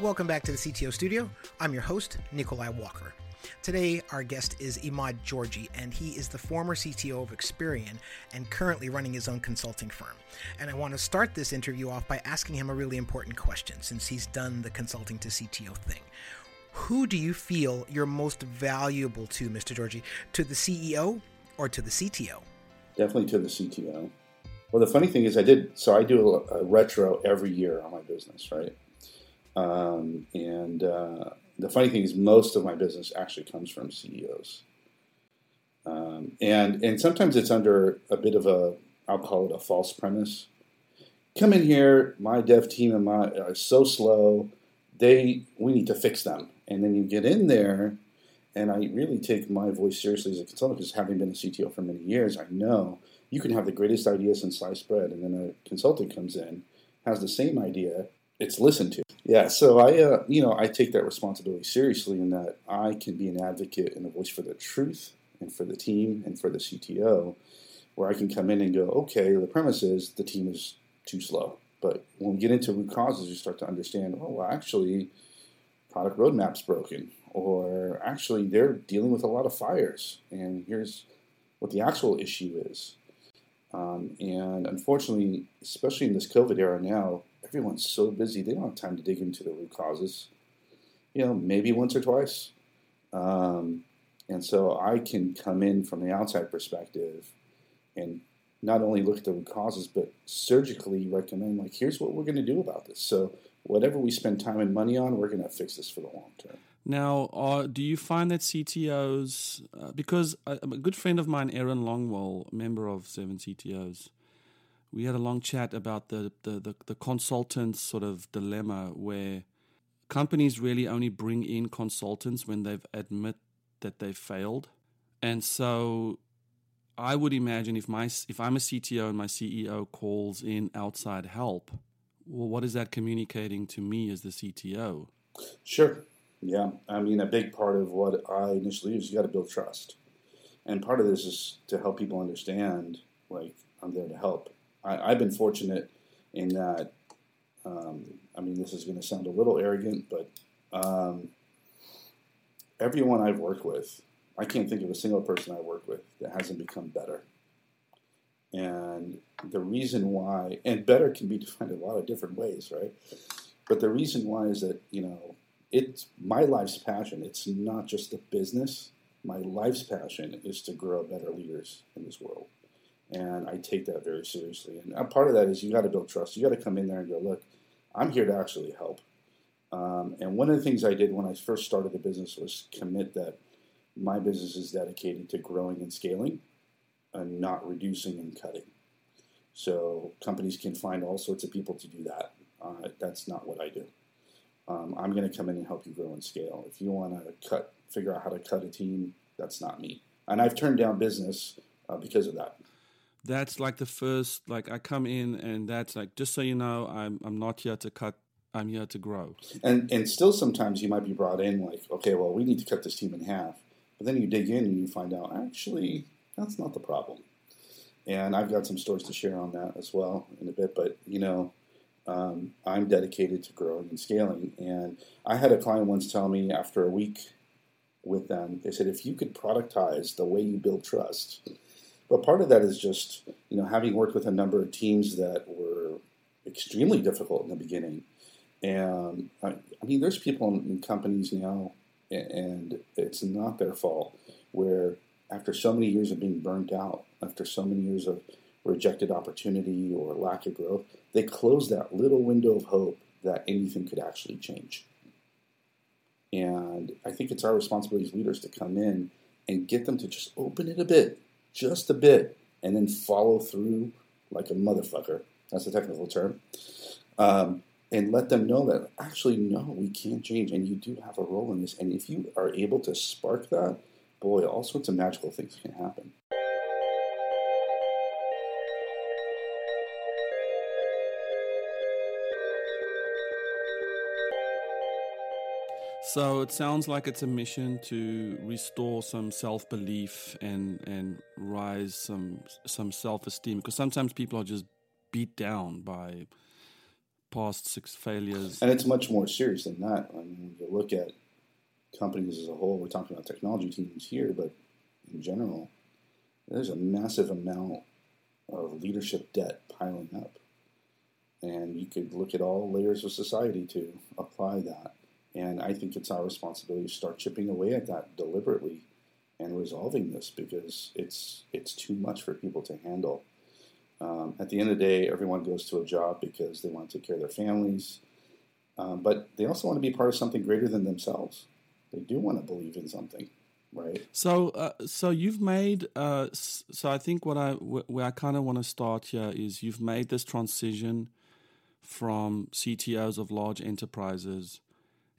Welcome back to the CTO Studio. I'm your host, Nikolai Walker. Today, our guest is Imad Georgi, and he is the former CTO of Experian and currently running his own consulting firm. And I want to start this interview off by asking him a really important question since he's done the consulting to CTO thing. Who do you feel you're most valuable to, Mr. Georgi? To the CEO or to the CTO? Definitely to the CTO. Well, the funny thing is, I did so. I do a, a retro every year on my business, right? Um, and uh, the funny thing is, most of my business actually comes from CEOs. Um, and and sometimes it's under a bit of a I'll call it a false premise. Come in here, my dev team and my are so slow. They we need to fix them. And then you get in there, and I really take my voice seriously as a consultant because having been a CTO for many years, I know you can have the greatest ideas in sliced bread, and then a consultant comes in, has the same idea, it's listened to. Yeah, so I, uh, you know, I take that responsibility seriously in that I can be an advocate and a voice for the truth and for the team and for the CTO, where I can come in and go, okay, the premise is the team is too slow. But when we get into root causes, you start to understand, oh, well, actually, product roadmap's broken, or actually, they're dealing with a lot of fires, and here's what the actual issue is. Um, and unfortunately, especially in this COVID era now, everyone's so busy they don't have time to dig into the root causes. You know, maybe once or twice. Um, and so I can come in from the outside perspective and not only look at the root causes, but surgically recommend, like, here's what we're going to do about this. So whatever we spend time and money on, we're going to fix this for the long term. Now, uh, do you find that CTOs, uh, because a, a, good friend of mine, Aaron Longwell, member of Seven CTOs, we had a long chat about the, the, the, the consultants sort of dilemma where companies really only bring in consultants when they've admit that they've failed. And so I would imagine if my if I'm a CTO and my CEO calls in outside help, well, what is that communicating to me as the CTO? Sure. Yeah. I mean, a big part of what I initially is you got to build trust. And part of this is to help people understand, like, I'm there to help. I, have been fortunate in that. Um, I mean, this is going to sound a little arrogant, but um, everyone I've worked with, I can't think of a single person I work with that hasn't become better. And the reason why, and better can be defined a lot of different ways, right? But the reason why is that, you know, it's my life's passion. It's not just the business. My life's passion is to grow better leaders in this world and I take that very seriously. And part of that is you got to build trust. You got to come in there and go, look, I'm here to actually help. Um, and one of the things I did when I first started the business was commit that my business is dedicated to growing and scaling, and not reducing and cutting. So companies can find all sorts of people to do that. Uh, that's not what I do. Um, I'm going to come in and help you grow and scale. If you want to cut, figure out how to cut a team, that's not me. And I've turned down business uh, because of that that's like the first like I come in and that's like just so you know I'm I'm not here to cut I'm here to grow. And and still sometimes you might be brought in like okay well we need to cut this team in half. But then you dig in and you find out actually that's not the problem. And I've got some stories to share on that as well in a bit but you know um, I'm dedicated to growing and scaling and I had a client once tell me after a week with them they said if you could productize the way you build trust but part of that is just, you know, having worked with a number of teams that were extremely difficult in the beginning. And I, I mean, there's people in, in companies now, and it's not their fault, where after so many years of being burnt out, after so many years of rejected opportunity or lack of growth, they close that little window of hope that anything could actually change. And I think it's our responsibility as leaders to come in and get them to just open it a bit just a bit, and then follow through like a motherfucker. That's a technical term. Um, and let them know that actually, no, we can't change, and you do have a role in this. And if you are able to spark that, boy, all sorts of magical things can happen. So it sounds like it's a mission to restore some self belief and and rise some some self esteem because sometimes people are just beat down by past six failures. And it's much more serious than that. I mean, when you look at companies as a whole, we're talking about technology teams here, but in general, there's a massive amount of leadership debt piling up. And you could look at all layers of society to apply that. And I think it's our responsibility to start chipping away at that deliberately and resolving this because it's it's too much for people to handle. Um, at the end of the day, everyone goes to a job because they want to take care of their families, um, but they also want to be part of something greater than themselves. They do want to believe in something, right? So, uh, so you've made. Uh, so I think what I where I kind of want to start here is you've made this transition from CTOs of large enterprises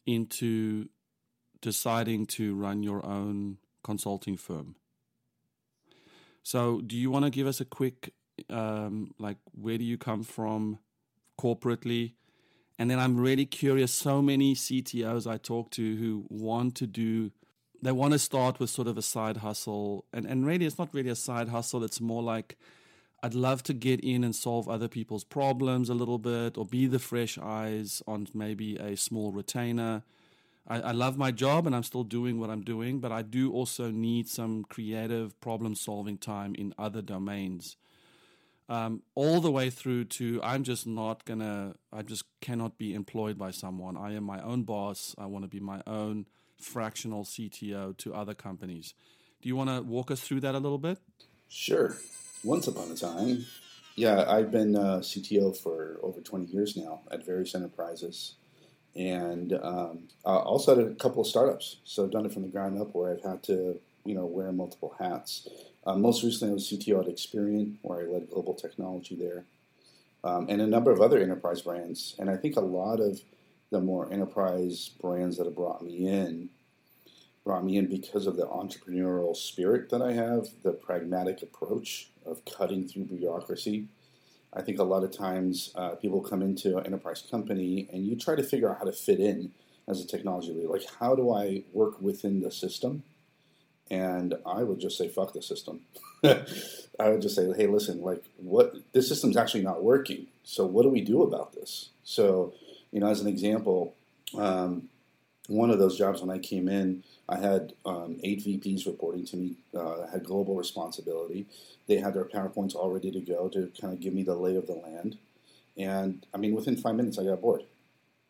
into deciding to run your own consulting firm. So, do you want to give us a quick, um, like, where do you come from corporately? And then I'm really curious. So many CTOs I talk to who want to do, they want to start with sort of a side hustle. And, and really, it's not really a side hustle. It's more like, I'd love to get in and solve other people's problems a little bit or be the fresh eyes on maybe a small retainer I, I love my job and I'm still doing what I'm doing, but I do also need some creative problem solving time in other domains. Um, all the way through to I'm just not gonna, I just cannot be employed by someone. I am my own boss. I want to be my own fractional CTO to other companies. Do you want to walk us through that a little bit? Sure. Once upon a time, yeah, I've been uh, CTO for over 20 years now at various enterprises and um, also had a couple of startups. So I've done it from the ground up where I've had to, you know, wear multiple hats. Uh, most recently, I was CTO at Experian, where I led global technology there, um, and a number of other enterprise brands. And I think a lot of the more enterprise brands that have brought me in brought me in because of the entrepreneurial spirit that I have, the pragmatic approach of cutting through bureaucracy I think a lot of times uh, people come into an enterprise company and you try to figure out how to fit in as a technology leader. Like, how do I work within the system? And I would just say, fuck the system. I would just say, hey, listen, like, what this system's actually not working. So, what do we do about this? So, you know, as an example, um, one of those jobs when I came in, I had um, eight VPs reporting to me, uh, had global responsibility. They had their PowerPoints all ready to go to kind of give me the lay of the land. And I mean, within five minutes, I got bored.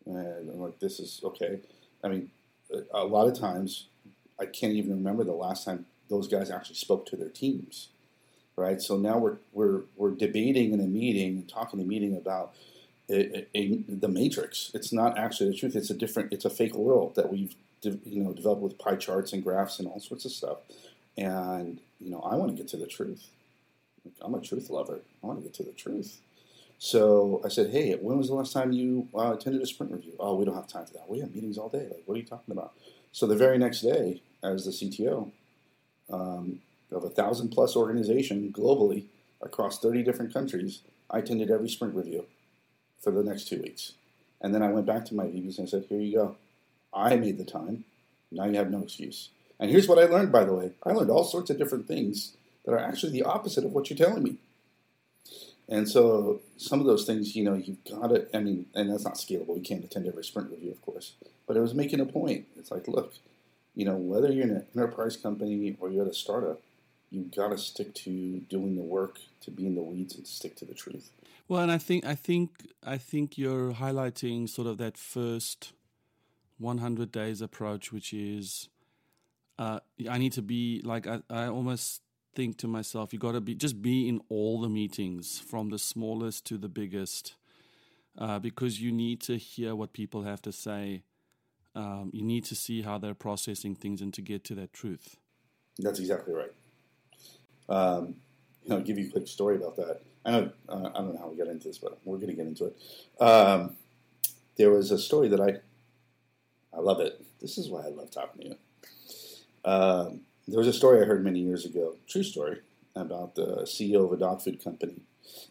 And I'm like, this is okay. I mean, a lot of times, I can't even remember the last time those guys actually spoke to their teams, right? So now we're we're we're debating in a meeting talking in a meeting about a, a, the matrix. It's not actually the truth. It's a different. It's a fake world that we've you know developed with pie charts and graphs and all sorts of stuff. And you know, I want to get to the truth. I'm a truth lover. I want to get to the truth. So I said, "Hey, when was the last time you uh, attended a sprint review?" Oh, we don't have time for that. We have meetings all day. Like, what are you talking about? So the very next day, as the CTO um, of a thousand plus organization globally across 30 different countries, I attended every sprint review for the next two weeks. And then I went back to my VPs and I said, here you go. I made the time. Now you have no excuse. And here's what I learned, by the way. I learned all sorts of different things that are actually the opposite of what you're telling me. And so some of those things, you know, you've got to, I mean, and that's not scalable. You can't attend every sprint review, of course. But it was making a point. It's like, look, you know, whether you're in an enterprise company or you're at a startup, you've got to stick to doing the work, to be in the weeds, and stick to the truth. Well, and I think I think I think you're highlighting sort of that first 100 days approach, which is uh, I need to be like I, I almost think to myself, you got to be just be in all the meetings from the smallest to the biggest, uh, because you need to hear what people have to say. Um, you need to see how they're processing things and to get to that truth. That's exactly right. Um, you know, I'll give you a quick story about that. I know uh, I don't know how we got into this, but we're going to get into it. Um, there was a story that I I love it. This is why I love talking to you. Um, there was a story I heard many years ago, true story, about the CEO of a dog food company,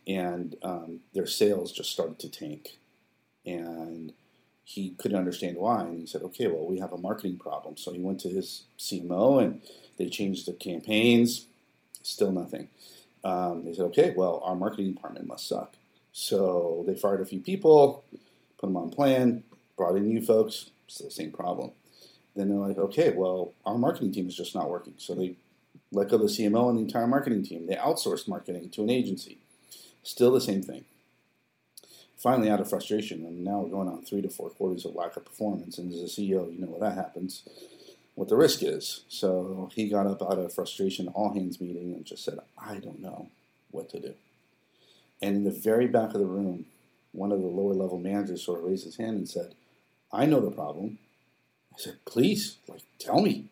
and um, their sales just started to tank, and he couldn't understand why. And he said, "Okay, well, we have a marketing problem." So he went to his CMO, and they changed the campaigns. Still nothing. Um, they said, okay, well, our marketing department must suck. So they fired a few people, put them on plan, brought in new folks, still the same problem. Then they're like, okay, well, our marketing team is just not working. So they let go of the CMO and the entire marketing team. They outsourced marketing to an agency. Still the same thing. Finally, out of frustration, and now we're going on three to four quarters of lack of performance. And as a CEO, you know what that happens, what the risk is. So he got up out of frustration, all hands meeting, and just said, I don't know what to do. And in the very back of the room, one of the lower level managers sort of raised his hand and said, I know the problem. I said, please, like, tell me.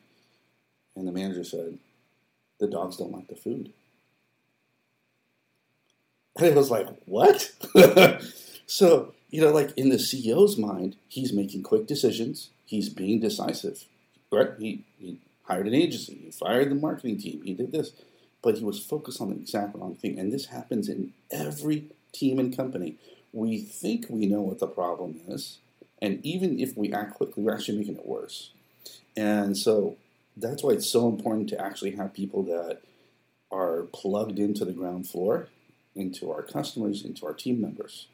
And the manager said, the dogs don't like the food. And it was like, what? so, you know, like in the CEO's mind, he's making quick decisions. He's being decisive. Right? He, he hired an agency. He fired the marketing team. He did this. But he was focused on the exact wrong thing. And this happens in every team and company. We think we know what the problem is. And even if we act quickly, we're actually making it worse. And so that's why it's so important to actually have people that are plugged into the ground floor, into our customers, into our team members.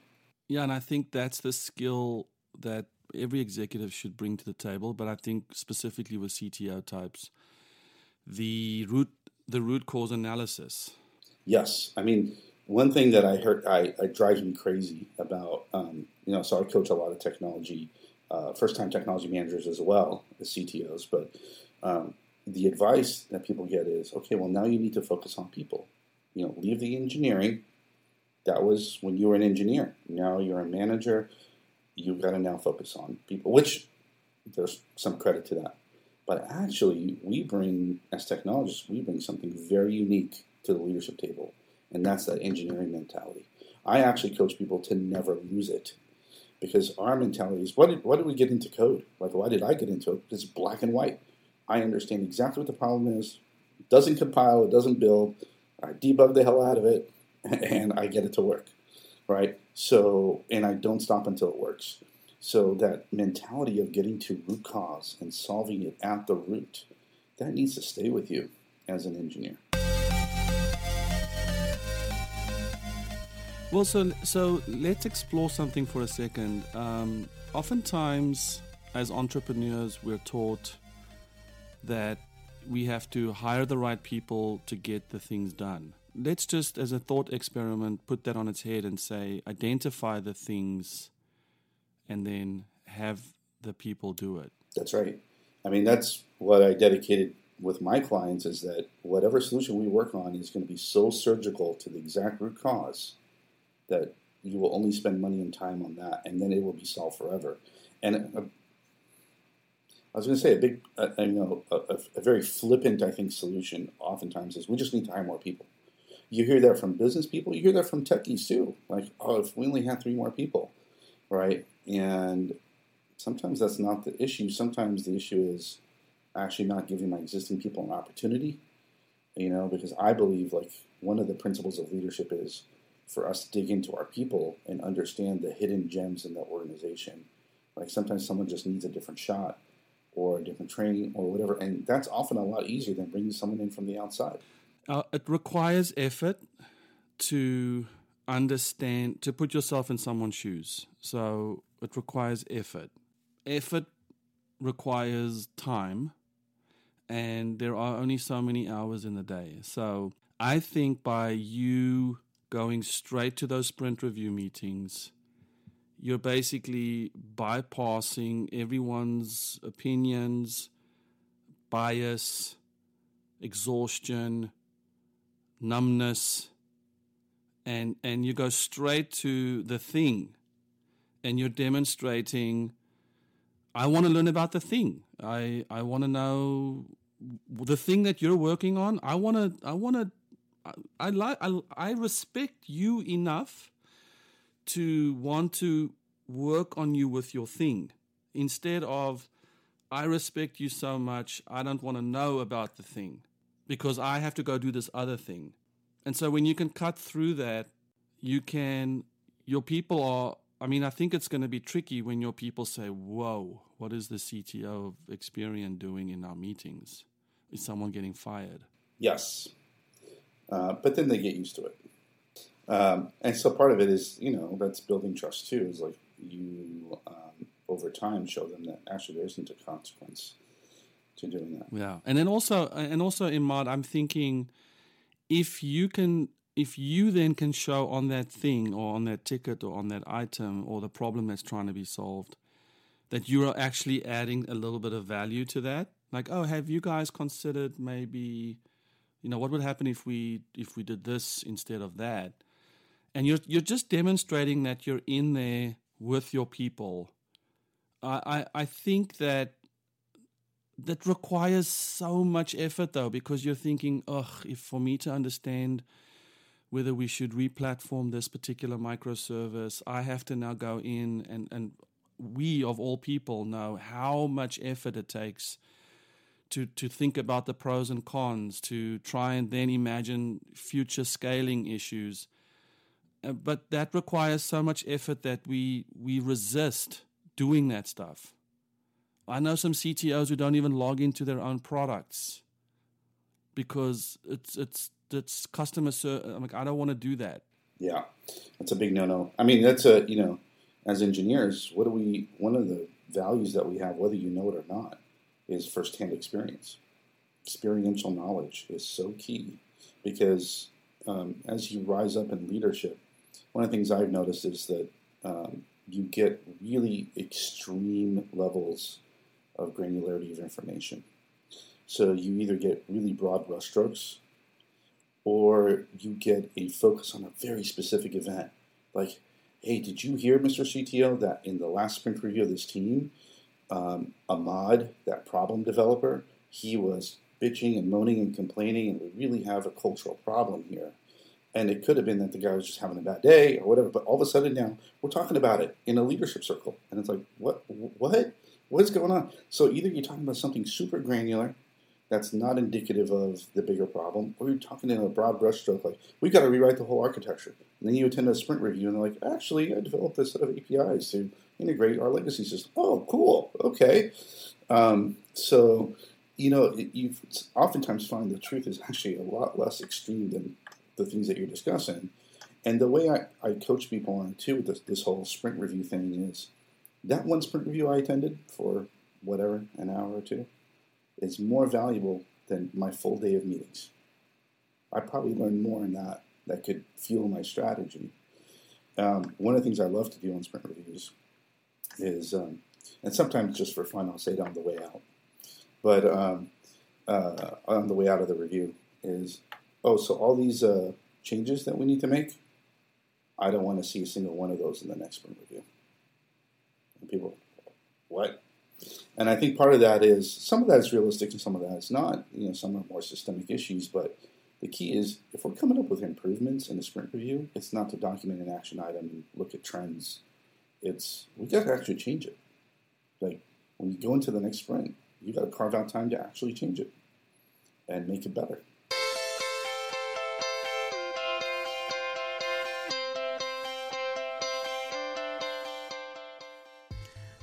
Yeah, and I think that's the skill that every executive should bring to the table. But I think specifically with CTO types, the root the root cause analysis. Yes, I mean one thing that I heard I, I drives me crazy about um, you know so I coach a lot of technology uh, first time technology managers as well as CTOs, but um, the advice that people get is okay, well, now you need to focus on people. You know, leave the engineering. That was when you were an engineer. Now you're a manager. You've got to now focus on people, which there's some credit to that. But actually, we bring, as technologists, we bring something very unique to the leadership table, and that's that engineering mentality. I actually coach people to never lose it because our mentality is what did, what did we get into code? Like, why did I get into it? It's black and white. I understand exactly what the problem is. It doesn't compile, it doesn't build. I debug the hell out of it, and I get it to work, right? So, and I don't stop until it works. So that mentality of getting to root cause and solving it at the root, that needs to stay with you as an engineer. Well, so so let's explore something for a second. Um, oftentimes, as entrepreneurs, we're taught that we have to hire the right people to get the things done. Let's just, as a thought experiment, put that on its head and say, identify the things and then have the people do it. That's right. I mean, that's what I dedicated with my clients is that whatever solution we work on is going to be so surgical to the exact root cause that you will only spend money and time on that, and then it will be solved forever. And I was going to say a big, uh, you know, a, a, very flippant, I think, solution oftentimes is we just need to hire more people. You hear that from business people. You hear that from techies too. Like, oh, if we only had three more people, right? And sometimes that's not the issue. Sometimes the issue is actually not giving my existing people an opportunity. You know, because I believe like one of the principles of leadership is for us to dig into our people and understand the hidden gems in the organization. Like sometimes someone just needs a different shot or a different training or whatever. And that's often a lot easier than bringing someone in from the outside. Uh, it requires effort to understand, to put yourself in someone's shoes. So it requires effort. Effort requires time, and there are only so many hours in the day. So I think by you going straight to those sprint review meetings, you're basically bypassing everyone's opinions, bias, exhaustion, numbness, and and you go straight to the thing, and you're demonstrating. I want to learn about the thing. I I want to know the thing that you're working on. I want to I want to I, like I, I respect you enough to want to work on you with your thing instead of I respect you so much, I don't want to know about the thing because I have to go do this other thing. And so when you can cut through that, you can, your people are, I mean, I think it's going to be tricky when your people say, Whoa, what is the CTO of Experian doing in our meetings? Is someone getting fired? Yes. Uh, but then they get used to it. Um, and so part of it is, you know, that's building trust too. Is like you um, over time show them that actually there isn't a consequence to doing that. Yeah, and then also, and also, in Imad, I'm thinking if you can, if you then can show on that thing or on that ticket or on that item or the problem that's trying to be solved that you are actually adding a little bit of value to that. Like, oh, have you guys considered maybe, you know, what would happen if we if we did this instead of that? And you're you're just demonstrating that you're in there with your people. I I, I think that that requires so much effort though because you're thinking ugh if for me to understand whether we should replatform this particular microservice i have to now go in and and we of all people know how much effort it takes to to think about the pros and cons to try and then imagine future scaling issues uh, but that requires so much effort that we we resist doing that stuff I know some CTOs who don't even log into their own products because it's it's it's customer service. I'm like, I don't want to do that. Yeah, that's a big no-no. I mean, that's a you know, as engineers, what do we? One of the values that we have, whether you know it or not, is firsthand experience. Experiential knowledge is so key because um, as you rise up in leadership, one of the things I've noticed is that um, you get really extreme levels of granularity of information. So you either get really broad brushstrokes or you get a focus on a very specific event. Like, hey, did you hear, Mr. CTO, that in the last sprint review of this team, um, Ahmad, that problem developer, he was bitching and moaning and complaining, and we really have a cultural problem here. And it could have been that the guy was just having a bad day or whatever, but all of a sudden now we're talking about it in a leadership circle. And it's like, what? What? What is going on? So either you're talking about something super granular that's not indicative of the bigger problem, or you're talking in a broad brushstroke like we've got to rewrite the whole architecture. And then you attend a sprint review and they're like, actually, I developed this set of APIs to integrate our legacy system. Oh, cool. Okay. Um, so you know, you oftentimes find the truth is actually a lot less extreme than the things that you're discussing. And the way I, I coach people on too with this, this whole sprint review thing is that one sprint review I attended for whatever, an hour or two, is more valuable than my full day of meetings. I probably learned more in that that could fuel my strategy. Um, one of the things I love to do on sprint reviews is, um, and sometimes just for fun, I'll say it on the way out, but um, uh, on the way out of the review is, oh, so all these uh, changes that we need to make, I don't want to see a single one of those in the next sprint review. And people, what? And I think part of that is some of that is realistic and some of that is not. You know, some are more systemic issues, but the key is if we're coming up with improvements in a sprint review, it's not to document an action item and look at trends. It's we got to actually change it. Like when you go into the next sprint, you got to carve out time to actually change it and make it better.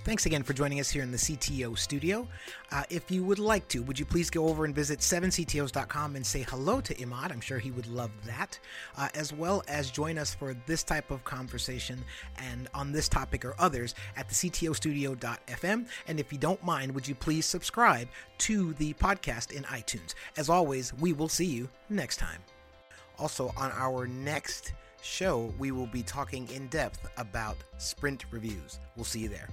Thanks again for joining us here in the CTO studio. Uh, if you would like to, would you please go over and visit 7ctos.com and say hello to Imad? I'm sure he would love that, uh, as well as join us for this type of conversation and on this topic or others at the ctostudio.fm. And if you don't mind, would you please subscribe to the podcast in iTunes? As always, we will see you next time. Also, on our next show, we will be talking in depth about sprint reviews. We'll see you there.